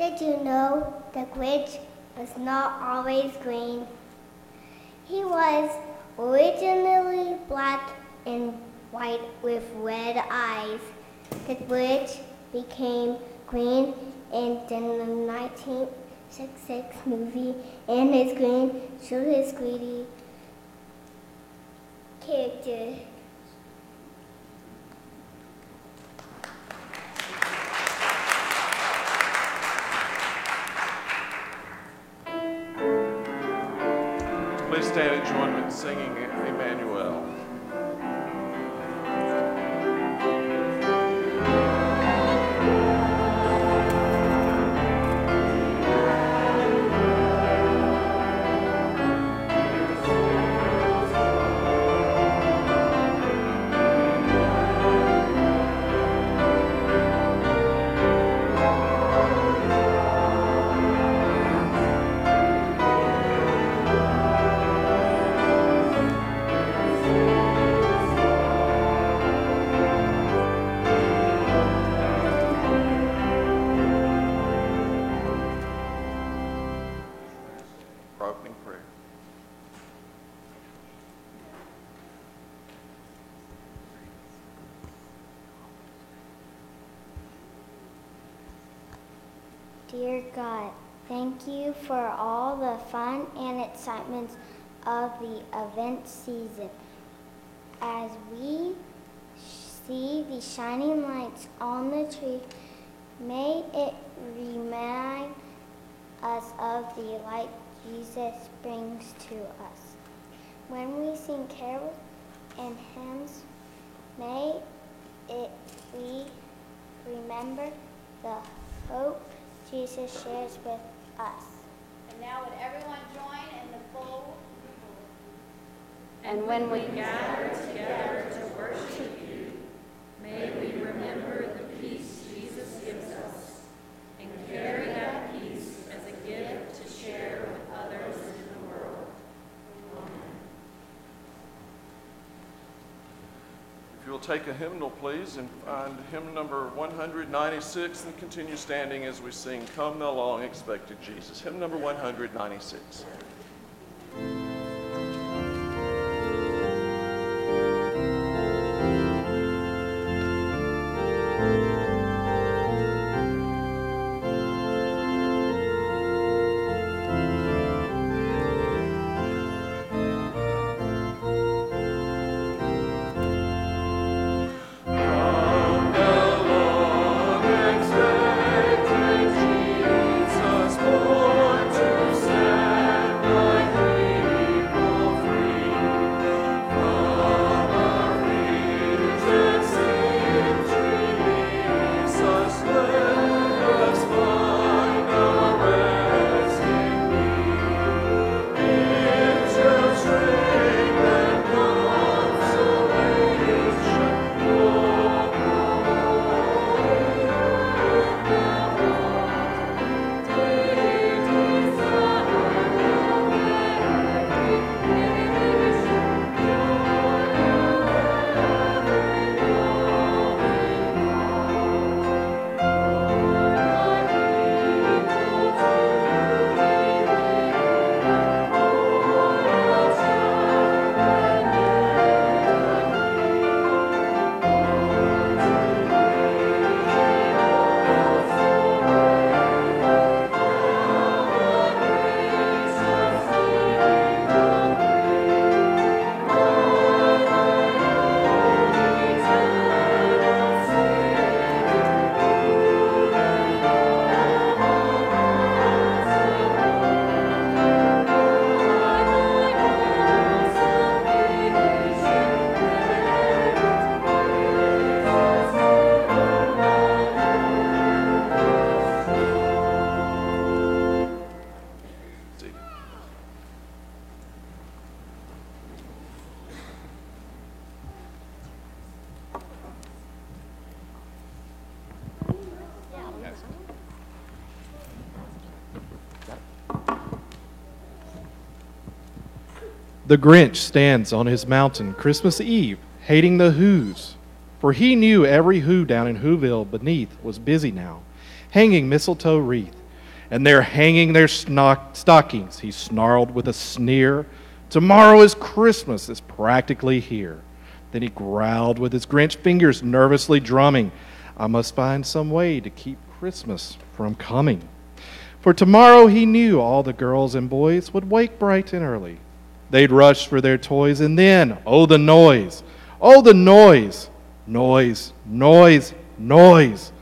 Did you know the Grinch was not always green? He was originally black and white with red eyes. The Grinch became green in the 1966 movie, and his green showed his greedy character. Thank you for all the fun and excitements of the Advent season. As we see the shining lights on the tree, may it remind us of the light Jesus brings to us. When we sing carols and hymns, may it we remember the hope Jesus shares with us. And now would everyone join in the full And when we gather together to worship you, may we remember the peace Jesus gives us and carry that peace as a gift to share with others in the world. If you'll take a hymnal, please, and find hymn number 196 and continue standing as we sing Come Thou Long Expected Jesus. Hymn number 196. The Grinch stands on his mountain Christmas Eve, hating the Who's. For he knew every Who down in Whoville beneath was busy now, hanging mistletoe wreath, and they're hanging their snock- stockings. He snarled with a sneer. Tomorrow is Christmas, it's practically here. Then he growled with his Grinch fingers nervously drumming. I must find some way to keep Christmas from coming. For tomorrow he knew all the girls and boys would wake bright and early. They'd rush for their toys, and then, oh, the noise! Oh, the noise! Noise, noise, noise!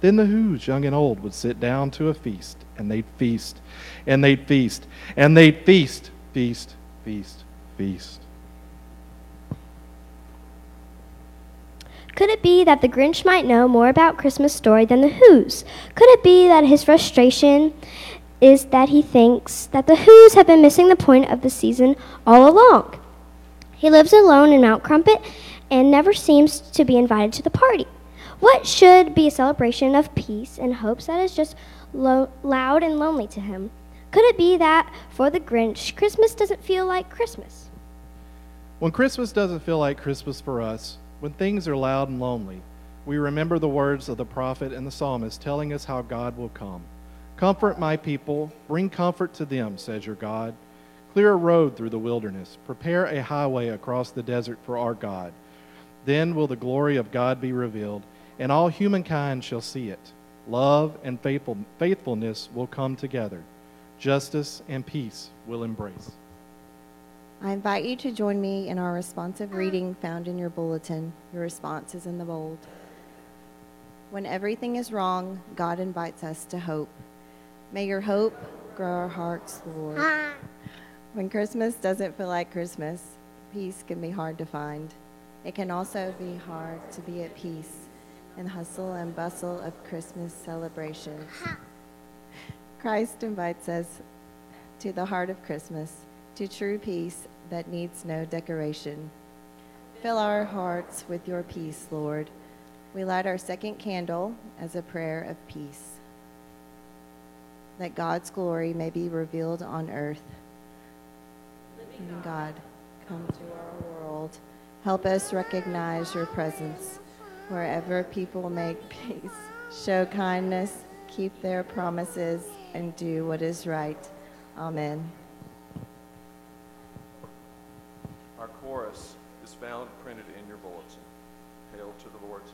Then the Who's, young and old, would sit down to a feast, and they'd feast, and they'd feast, and they'd feast, feast, feast, feast. Could it be that the Grinch might know more about Christmas story than the Who's? Could it be that his frustration is that he thinks that the Who's have been missing the point of the season all along? He lives alone in Mount Crumpit and never seems to be invited to the party. What should be a celebration of peace and hopes that is just lo- loud and lonely to him? Could it be that for the Grinch, Christmas doesn't feel like Christmas? When Christmas doesn't feel like Christmas for us, when things are loud and lonely, we remember the words of the prophet and the psalmist telling us how God will come. Comfort my people, bring comfort to them, says your God. Clear a road through the wilderness, prepare a highway across the desert for our God. Then will the glory of God be revealed, and all humankind shall see it. Love and faithful, faithfulness will come together, justice and peace will embrace. I invite you to join me in our responsive reading found in your bulletin. Your response is in the bold. When everything is wrong, God invites us to hope. May your hope grow our hearts, Lord. When Christmas doesn't feel like Christmas, peace can be hard to find. It can also be hard to be at peace in the hustle and bustle of Christmas celebrations. Christ invites us to the heart of Christmas, to true peace that needs no decoration. Fill our hearts with your peace, Lord. We light our second candle as a prayer of peace, that God's glory may be revealed on earth. Living God, come to our world. Help us recognize your presence wherever people make peace. Show kindness, keep their promises, and do what is right. Amen. Our chorus is found printed in your bulletin. Hail to the Lord's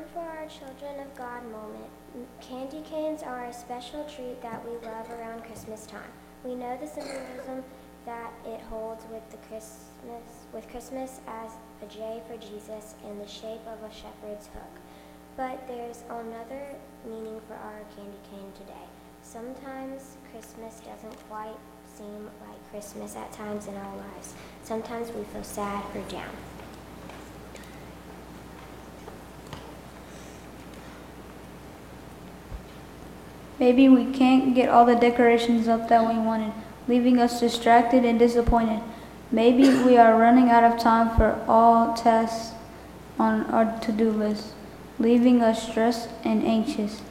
time for our Children of God moment. Candy canes are a special treat that we love around Christmas time. We know the symbolism that it holds with the Christmas with Christmas as a J for Jesus and the shape of a shepherd's hook. But there's another meaning for our candy cane today. Sometimes Christmas doesn't quite seem like Christmas at times in our lives. Sometimes we feel sad or down. Maybe we can't get all the decorations up that we wanted, leaving us distracted and disappointed. Maybe we are running out of time for all tasks on our to do list, leaving us stressed and anxious.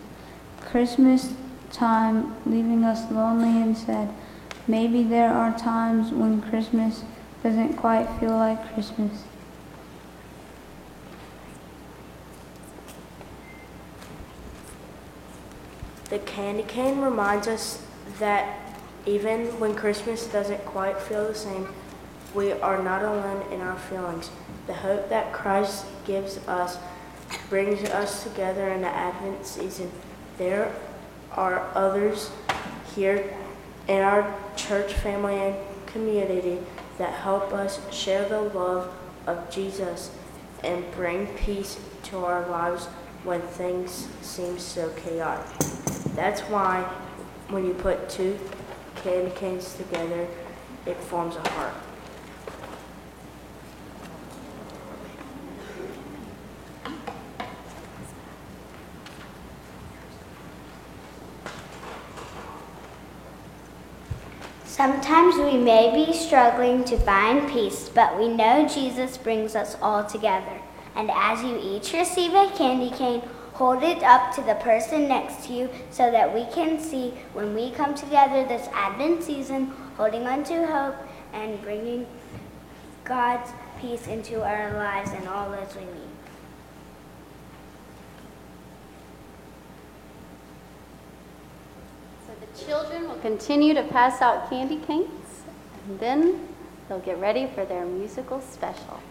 Christmas time leaving us lonely and sad. Maybe there are times when Christmas doesn't quite feel like Christmas. The candy cane reminds us that even when Christmas doesn't quite feel the same, we are not alone in our feelings. The hope that Christ gives us brings us together in the Advent season. There are others here in our church family and community that help us share the love of Jesus and bring peace to our lives when things seem so chaotic. That's why when you put two candy canes together, it forms a heart. Sometimes we may be struggling to find peace, but we know Jesus brings us all together. And as you each receive a candy cane, hold it up to the person next to you so that we can see when we come together this Advent season, holding on to hope and bringing God's peace into our lives and all those we meet. So the children will continue to pass out candy canes, and then they'll get ready for their musical special.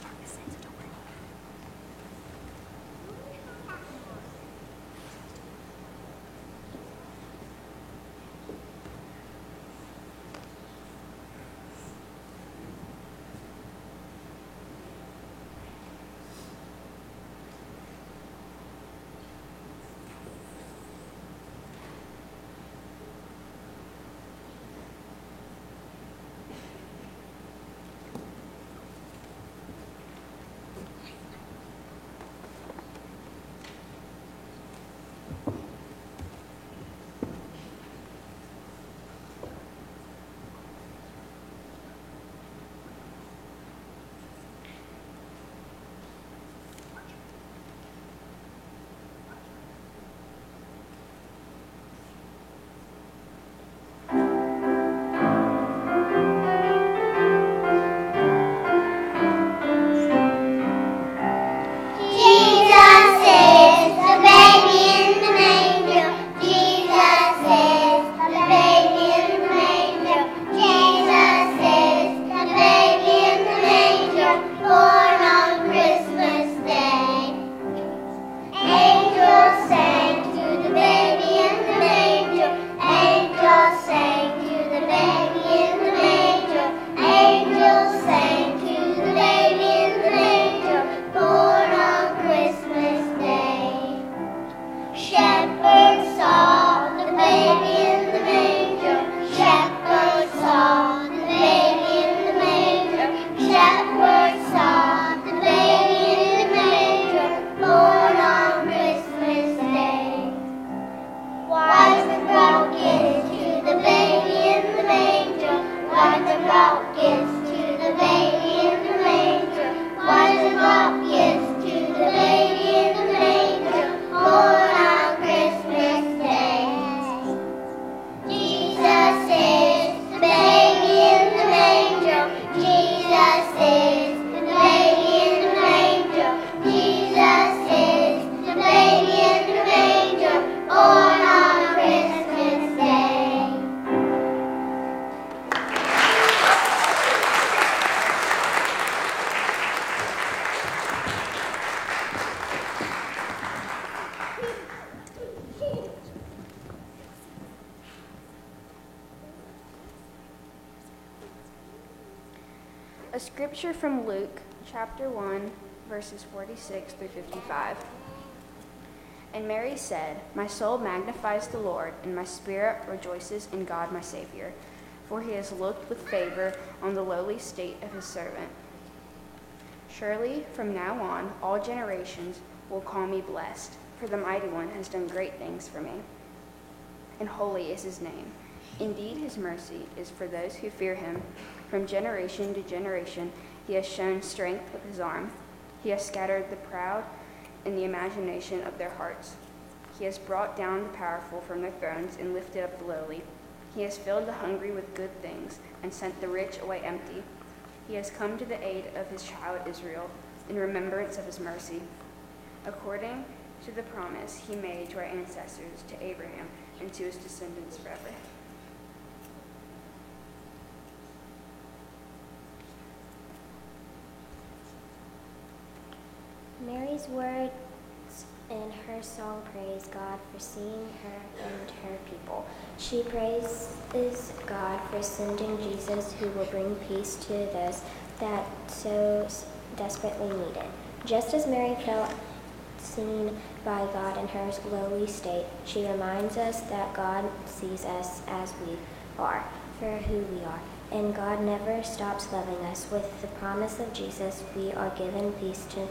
Dr. Science Said, My soul magnifies the Lord, and my spirit rejoices in God my Savior, for he has looked with favor on the lowly state of his servant. Surely from now on all generations will call me blessed, for the mighty one has done great things for me. And holy is his name. Indeed, his mercy is for those who fear him. From generation to generation, he has shown strength with his arm. He has scattered the proud in the imagination of their hearts. He has brought down the powerful from their thrones and lifted up the lowly. He has filled the hungry with good things and sent the rich away empty. He has come to the aid of his child Israel in remembrance of his mercy, according to the promise he made to our ancestors, to Abraham, and to his descendants forever. Mary's words in her song praise God for seeing her and her people. She praises God for sending Jesus who will bring peace to those that so desperately need it. Just as Mary felt seen by God in her lowly state, she reminds us that God sees us as we are, for who we are. And God never stops loving us. With the promise of Jesus, we are given peace to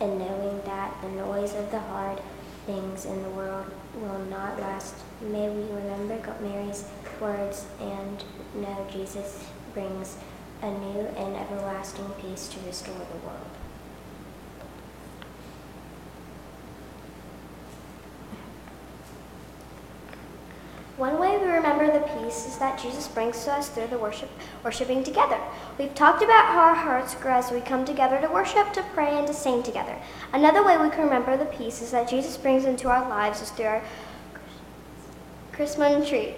and knowing that the noise of the hard things in the world will not last, may we remember Mary's words and know Jesus brings a new and everlasting peace to restore the world. One way we remember the peace is that Jesus brings to us through the worship, worshiping together. We've talked about how our hearts grow as we come together to worship, to pray, and to sing together. Another way we can remember the peace is that Jesus brings into our lives is through our Christmas tree.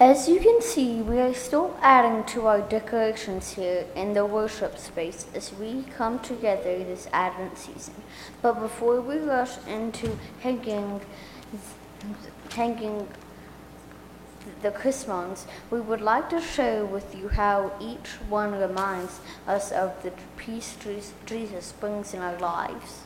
As you can see, we are still adding to our decorations here in the worship space as we come together this Advent season. But before we rush into hanging, hanging the Christmas, we would like to share with you how each one reminds us of the peace Jesus brings in our lives.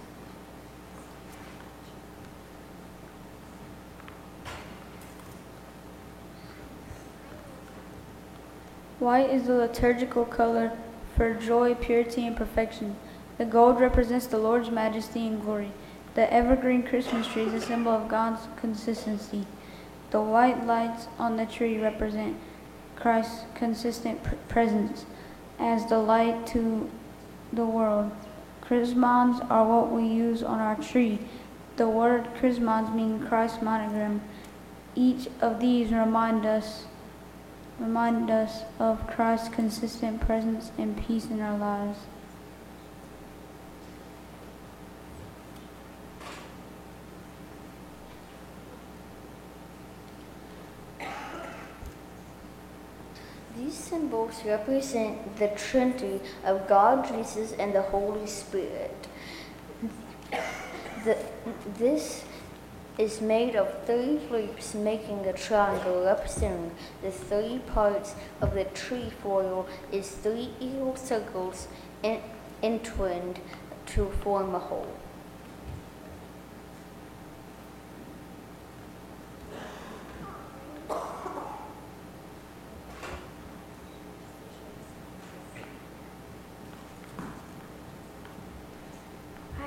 White is the liturgical color for joy, purity, and perfection. The gold represents the Lord's majesty and glory. The evergreen Christmas tree is a symbol of God's consistency. The white lights on the tree represent Christ's consistent presence as the light to the world. Chrismons are what we use on our tree. The word chrismons means Christ monogram. Each of these remind us remind us of Christ's consistent presence and peace in our lives. These symbols represent the Trinity of God, Jesus, and the Holy Spirit. The, this is made of three loops making a triangle representing the three parts of the trefoil is three equal circles in, entwined to form a whole.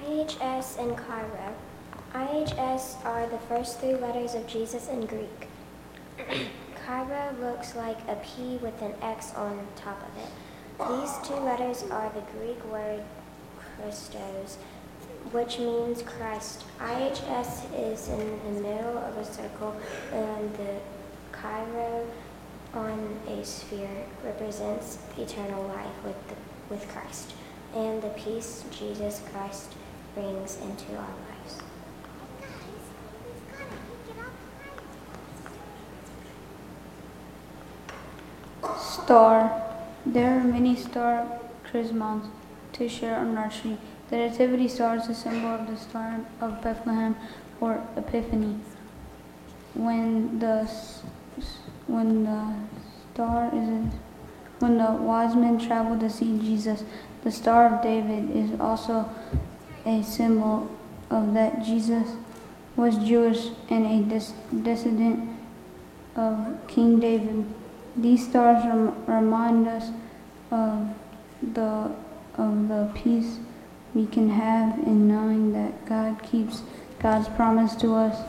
IHS and Chi Rho IHS are the first three letters of Jesus in Greek. Chi Rho looks like a P with an X on top of it. These two letters are the Greek word Christos, which means Christ. IHS is in the middle of a circle, and the Chi Rho on a sphere represents eternal life with, the, with Christ and the peace Jesus Christ brings into our lives. Star. There are many star chrismons to share on our tree. The Nativity star is a symbol of the Star of Bethlehem or Epiphany. When the when the star is when the wise men traveled to see Jesus, the Star of David is also a symbol of that Jesus was Jewish and a dis- descendant of King David. These stars rem- remind us of the of the peace we can have in knowing that God keeps God's promise to us.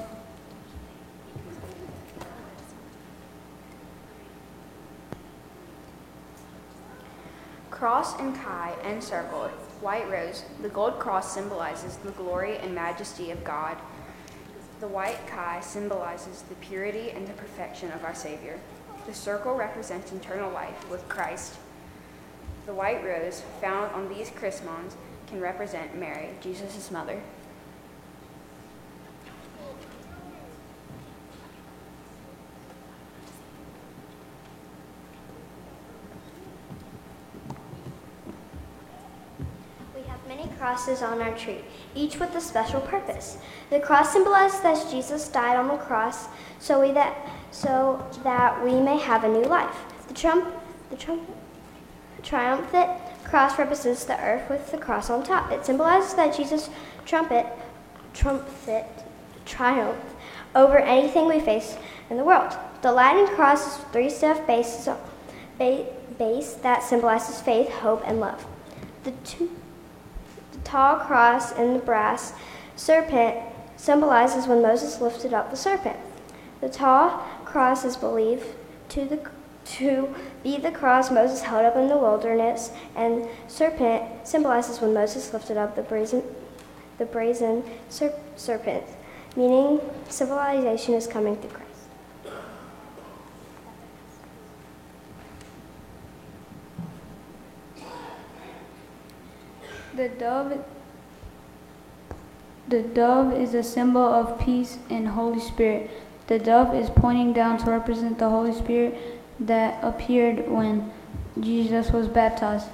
Cross and Chi encircled, white rose, the gold cross symbolizes the glory and majesty of God. The white Chi symbolizes the purity and the perfection of our Savior. The circle represents eternal life with Christ. The white rose found on these chrismons can represent Mary, Jesus' mother. We have many crosses on our tree, each with a special purpose. The cross symbolizes that Jesus died on the cross so we that so that we may have a new life. The trump the trump triumphant cross represents the earth with the cross on top. It symbolizes that Jesus trumpet trumpet triumph over anything we face in the world. The Latin cross is three step base, base that symbolizes faith, hope, and love. The two the tall cross in the brass serpent symbolizes when Moses lifted up the serpent. The tall cross is believed to, the, to be the cross Moses held up in the wilderness, and serpent symbolizes when Moses lifted up the brazen, the brazen ser- serpent, meaning civilization is coming through Christ. The dove the dove is a symbol of peace and Holy Spirit. The dove is pointing down to represent the Holy Spirit that appeared when Jesus was baptized.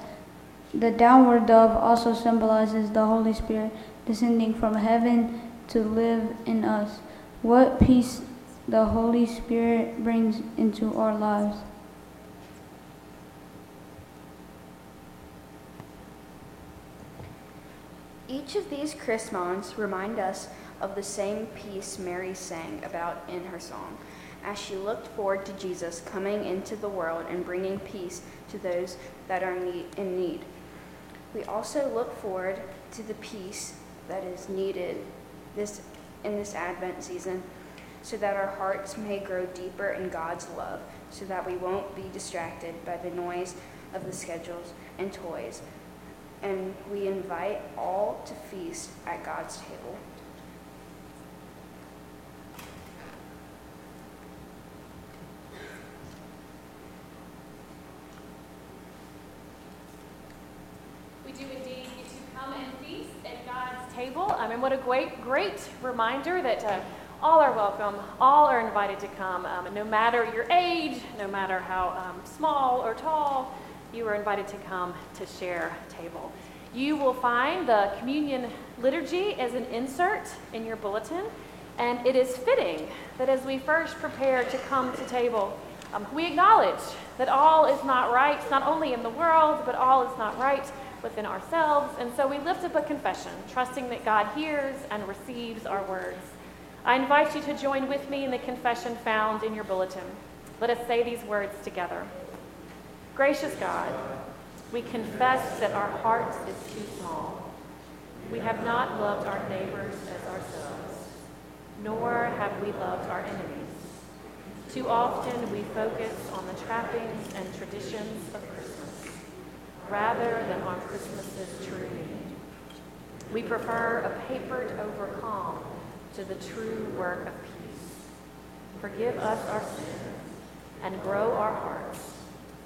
The downward dove also symbolizes the Holy Spirit descending from heaven to live in us. What peace the Holy Spirit brings into our lives. Each of these chrismons remind us of the same peace Mary sang about in her song, as she looked forward to Jesus coming into the world and bringing peace to those that are in need. We also look forward to the peace that is needed this, in this Advent season so that our hearts may grow deeper in God's love, so that we won't be distracted by the noise of the schedules and toys. And we invite all to feast at God's table. Do indeed get to come and feast at God's table. I mean, what a great, great reminder that uh, all are welcome. All are invited to come. Um, no matter your age, no matter how um, small or tall, you are invited to come to share table. You will find the communion liturgy as an insert in your bulletin, and it is fitting that as we first prepare to come to table, um, we acknowledge that all is not right, not only in the world, but all is not right within ourselves. And so we lift up a confession, trusting that God hears and receives our words. I invite you to join with me in the confession found in your bulletin. Let us say these words together. Gracious God, we confess that our heart is too small. We have not loved our neighbors as ourselves, nor have we loved our enemies. Too often we focus on the trappings and traditions of rather than on Christmas's true need. We prefer a papered over calm to the true work of peace. Forgive us our sins and grow our hearts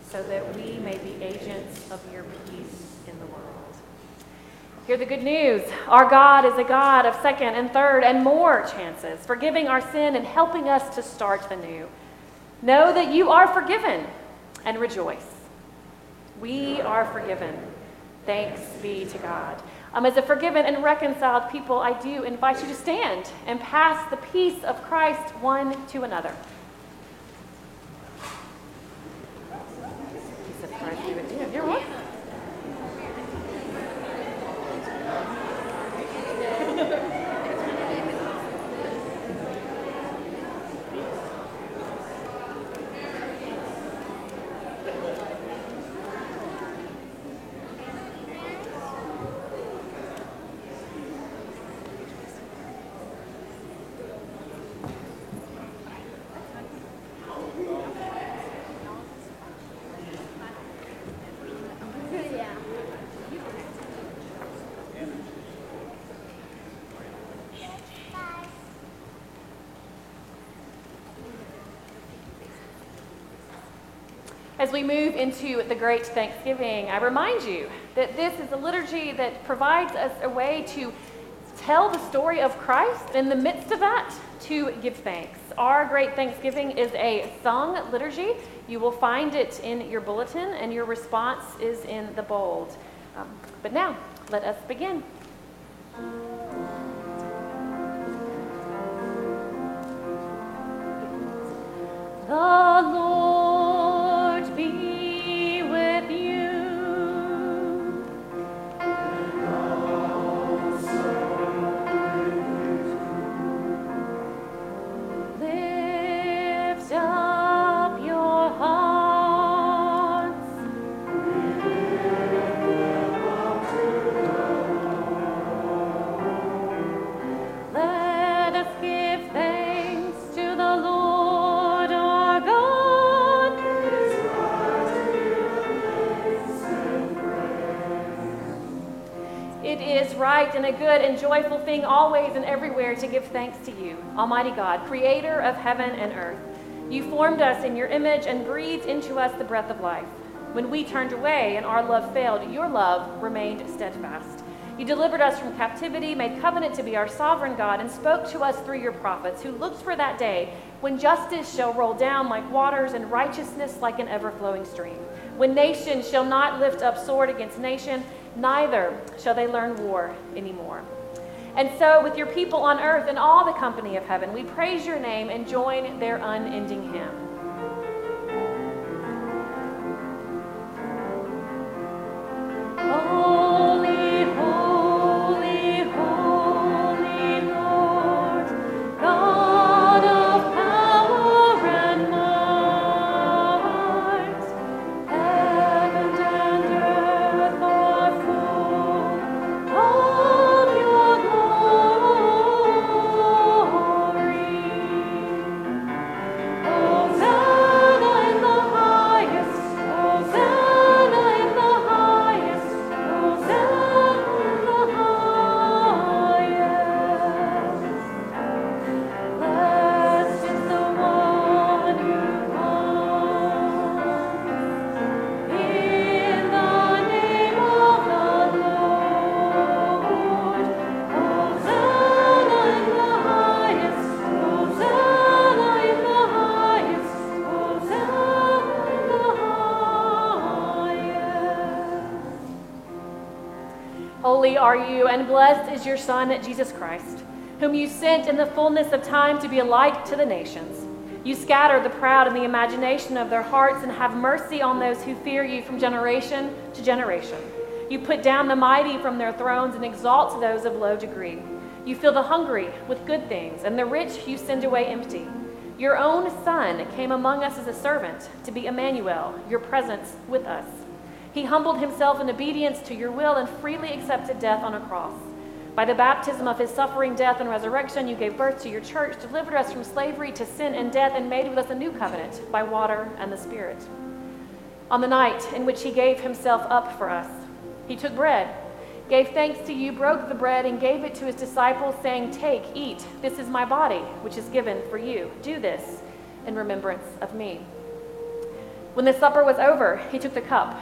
so that we may be agents of your peace in the world. Hear the good news. Our God is a God of second and third and more chances, forgiving our sin and helping us to start anew. Know that you are forgiven and rejoice. We are forgiven. Thanks be to God. Um, as a forgiven and reconciled people, I do invite you to stand and pass the peace of Christ one to another. Peace of Christ be with you. You're welcome. As we move into the great Thanksgiving, I remind you that this is a liturgy that provides us a way to tell the story of Christ. In the midst of that, to give thanks. Our great Thanksgiving is a sung liturgy. You will find it in your bulletin, and your response is in the bold. Um, but now, let us begin. The Lord right and a good and joyful thing always and everywhere to give thanks to you, Almighty God, creator of heaven and earth. You formed us in your image and breathed into us the breath of life. When we turned away and our love failed, your love remained steadfast. You delivered us from captivity, made covenant to be our sovereign God, and spoke to us through your prophets, who looked for that day when justice shall roll down like waters and righteousness like an ever flowing stream. When nation shall not lift up sword against nation, neither shall they learn war anymore. And so, with your people on earth and all the company of heaven, we praise your name and join their unending hymn. You, and blessed is your Son, Jesus Christ, whom you sent in the fullness of time to be a light to the nations. You scatter the proud in the imagination of their hearts and have mercy on those who fear you from generation to generation. You put down the mighty from their thrones and exalt those of low degree. You fill the hungry with good things, and the rich you send away empty. Your own Son came among us as a servant to be Emmanuel, your presence with us. He humbled himself in obedience to your will and freely accepted death on a cross. By the baptism of his suffering, death, and resurrection, you gave birth to your church, delivered us from slavery to sin and death, and made with us a new covenant by water and the Spirit. On the night in which he gave himself up for us, he took bread, gave thanks to you, broke the bread, and gave it to his disciples, saying, Take, eat, this is my body, which is given for you. Do this in remembrance of me. When the supper was over, he took the cup,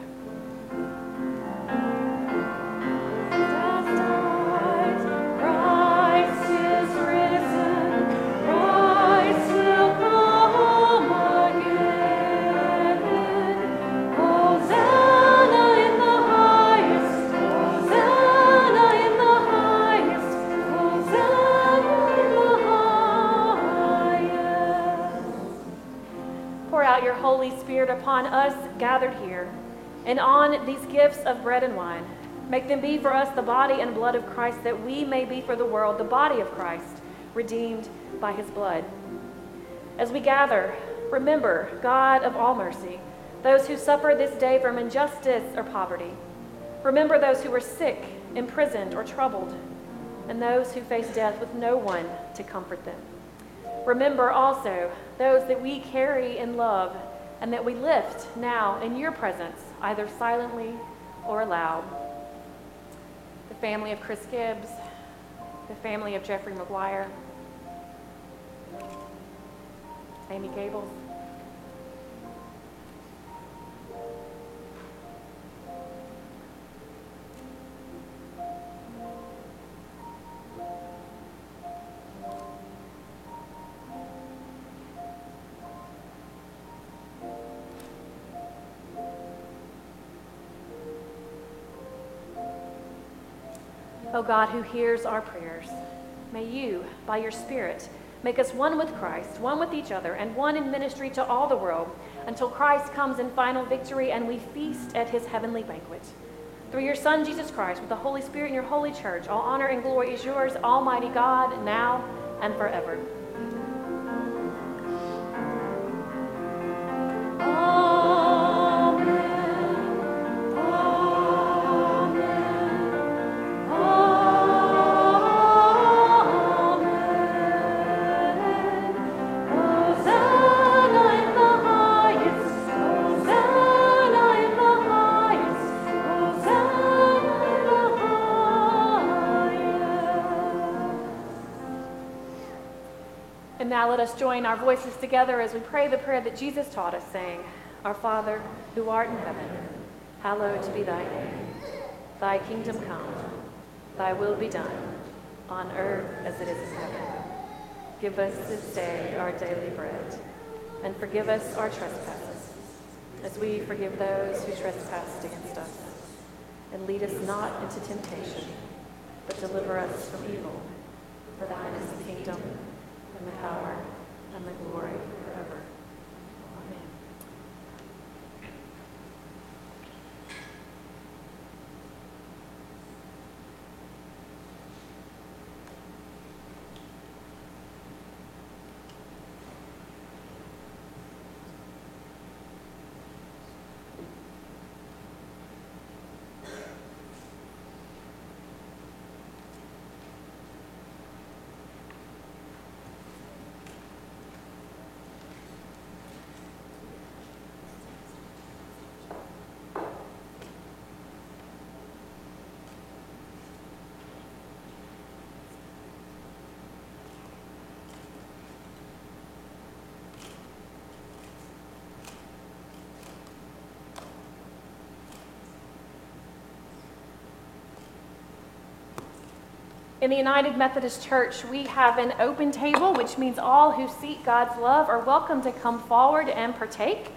Gathered here and on these gifts of bread and wine. Make them be for us the body and blood of Christ, that we may be for the world the body of Christ, redeemed by his blood. As we gather, remember, God of all mercy, those who suffer this day from injustice or poverty. Remember those who are sick, imprisoned, or troubled, and those who face death with no one to comfort them. Remember also those that we carry in love and that we lift now in your presence, either silently or aloud. The family of Chris Gibbs, the family of Jeffrey McGuire, Amy Gables. God, who hears our prayers, may you, by your Spirit, make us one with Christ, one with each other, and one in ministry to all the world, until Christ comes in final victory and we feast at his heavenly banquet. Through your Son, Jesus Christ, with the Holy Spirit in your holy church, all honor and glory is yours, Almighty God, now and forever. Now let us join our voices together as we pray the prayer that Jesus taught us, saying, Our Father, who art in heaven, hallowed be thy name. Thy kingdom come, thy will be done, on earth as it is in heaven. Give us this day our daily bread, and forgive us our trespasses, as we forgive those who trespass against us. And lead us not into temptation, but deliver us from evil. For thine is the kingdom, and the power, and the glory forever. Amen. In the United Methodist Church, we have an open table, which means all who seek God's love are welcome to come forward and partake.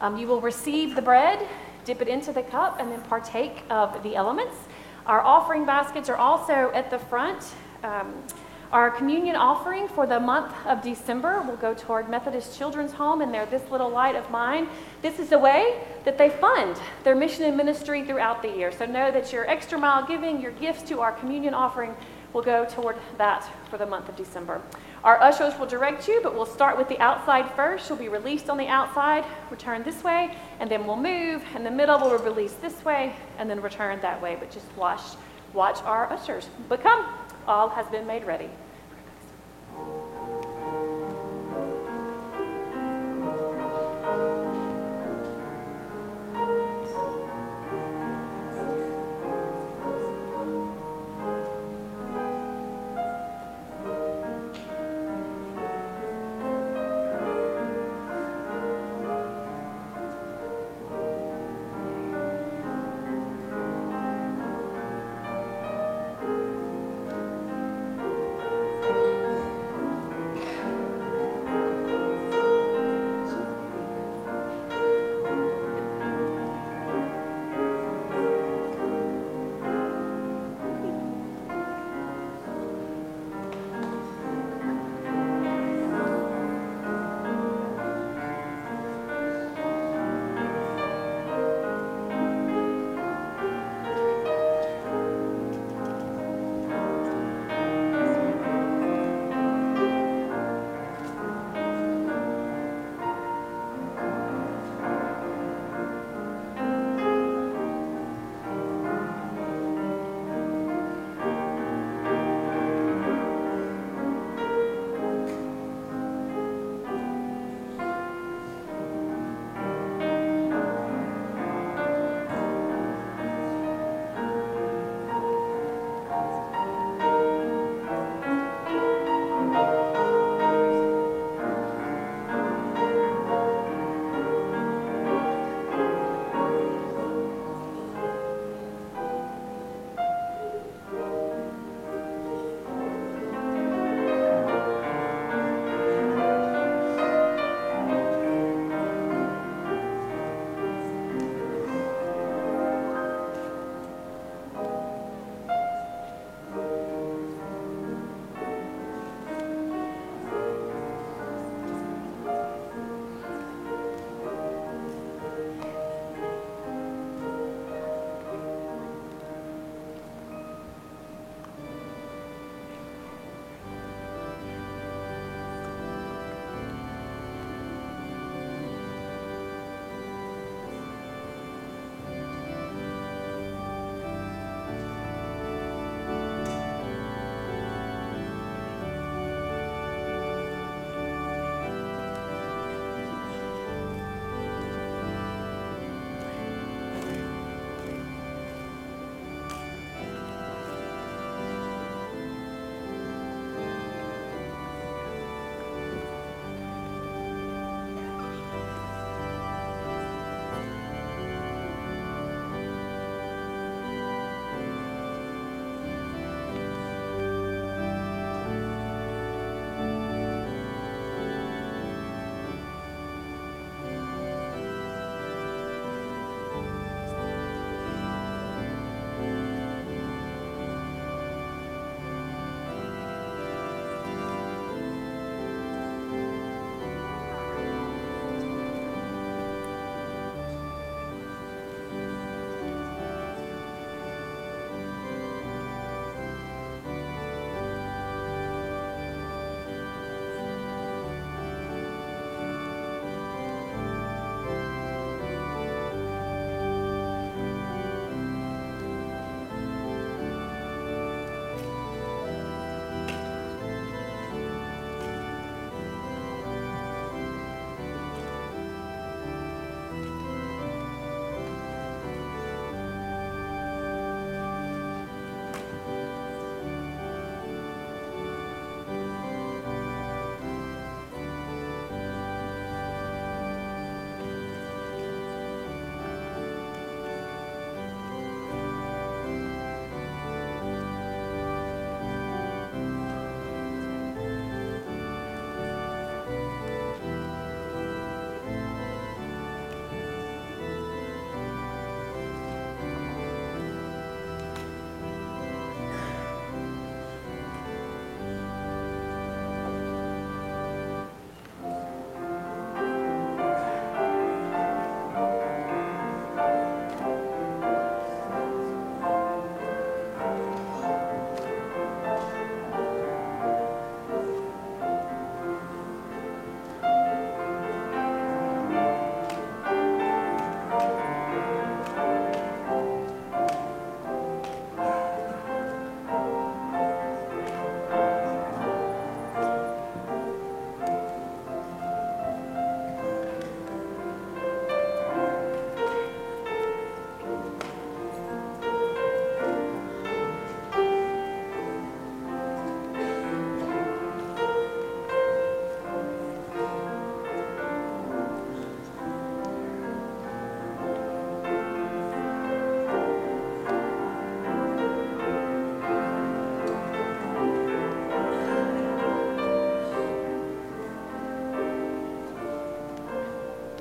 Um, you will receive the bread, dip it into the cup, and then partake of the elements. Our offering baskets are also at the front. Um, our communion offering for the month of December will go toward Methodist Children's Home and their This Little Light of Mine. This is the way that they fund their mission and ministry throughout the year. So know that your extra mile giving, your gifts to our communion offering will go toward that for the month of December. Our ushers will direct you, but we'll start with the outside first. You'll be released on the outside, return this way, and then we'll move. In the middle, we'll release this way, and then return that way. But just watch, watch our ushers. But come, all has been made ready.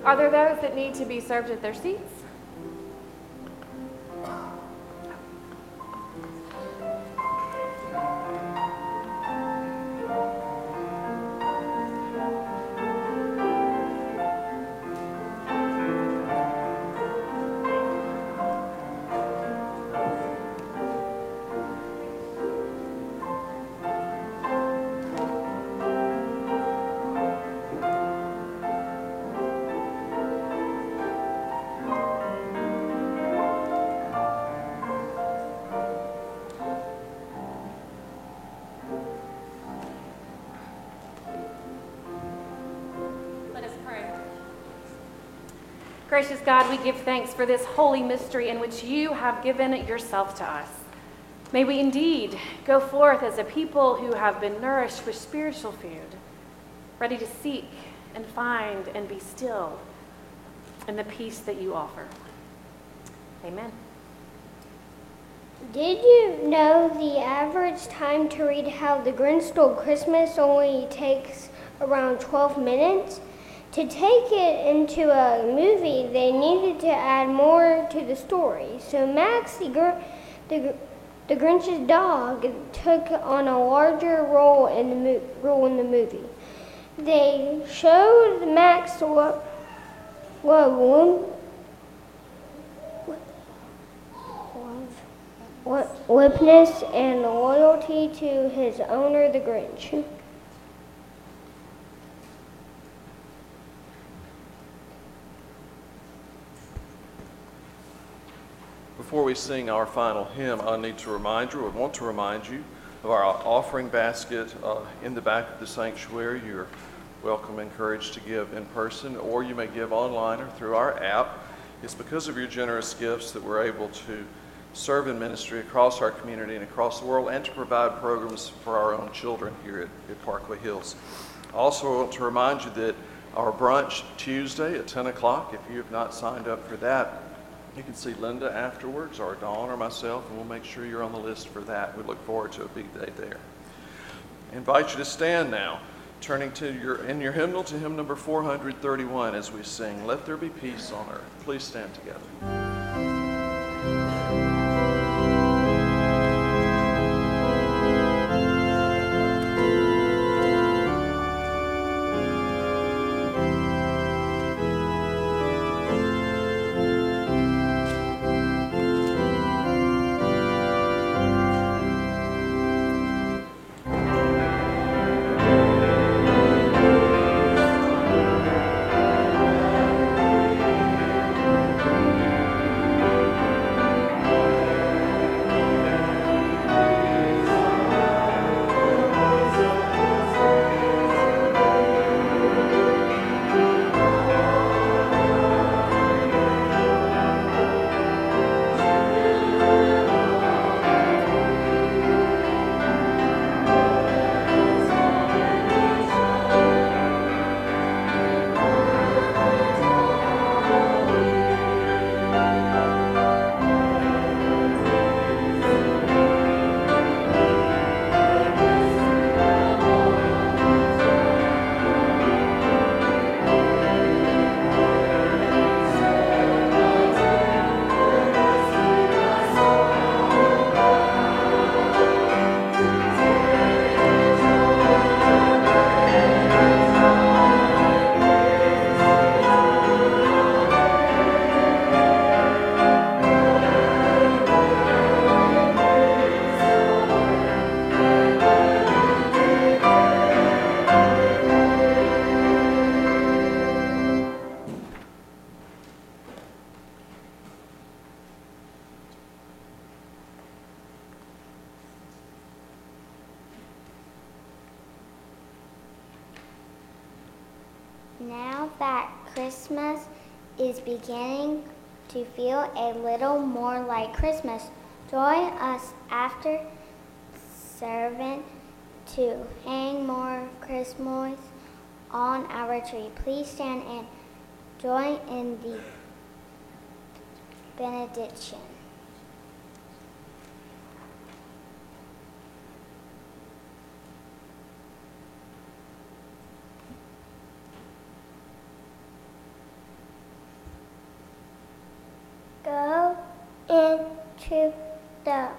Are there those that need to be served at their seats? Gracious God, we give thanks for this holy mystery in which you have given yourself to us. May we indeed go forth as a people who have been nourished with spiritual food, ready to seek and find and be still in the peace that you offer. Amen. Did you know the average time to read How the Grinch Stole Christmas only takes around 12 minutes? To take it into a movie, they needed to add more to the story. So Max, the, gr- the, the Grinch's dog, took on a larger role in the mo- role in the movie. They showed Max what what what limpness and loyalty to his owner, the Grinch. Before we sing our final hymn, I need to remind you, or want to remind you, of our offering basket uh, in the back of the sanctuary. You're welcome, and encouraged to give in person, or you may give online or through our app. It's because of your generous gifts that we're able to serve in ministry across our community and across the world, and to provide programs for our own children here at, at Parkway Hills. I also want to remind you that our brunch Tuesday at 10 o'clock, if you have not signed up for that, you can see Linda afterwards, or Dawn, or myself, and we'll make sure you're on the list for that. We look forward to a big day there. I invite you to stand now, turning to your in your hymnal to hymn number 431 as we sing, Let There Be Peace on Earth. Please stand together. our tree. Please stand and join in the benediction. Go into the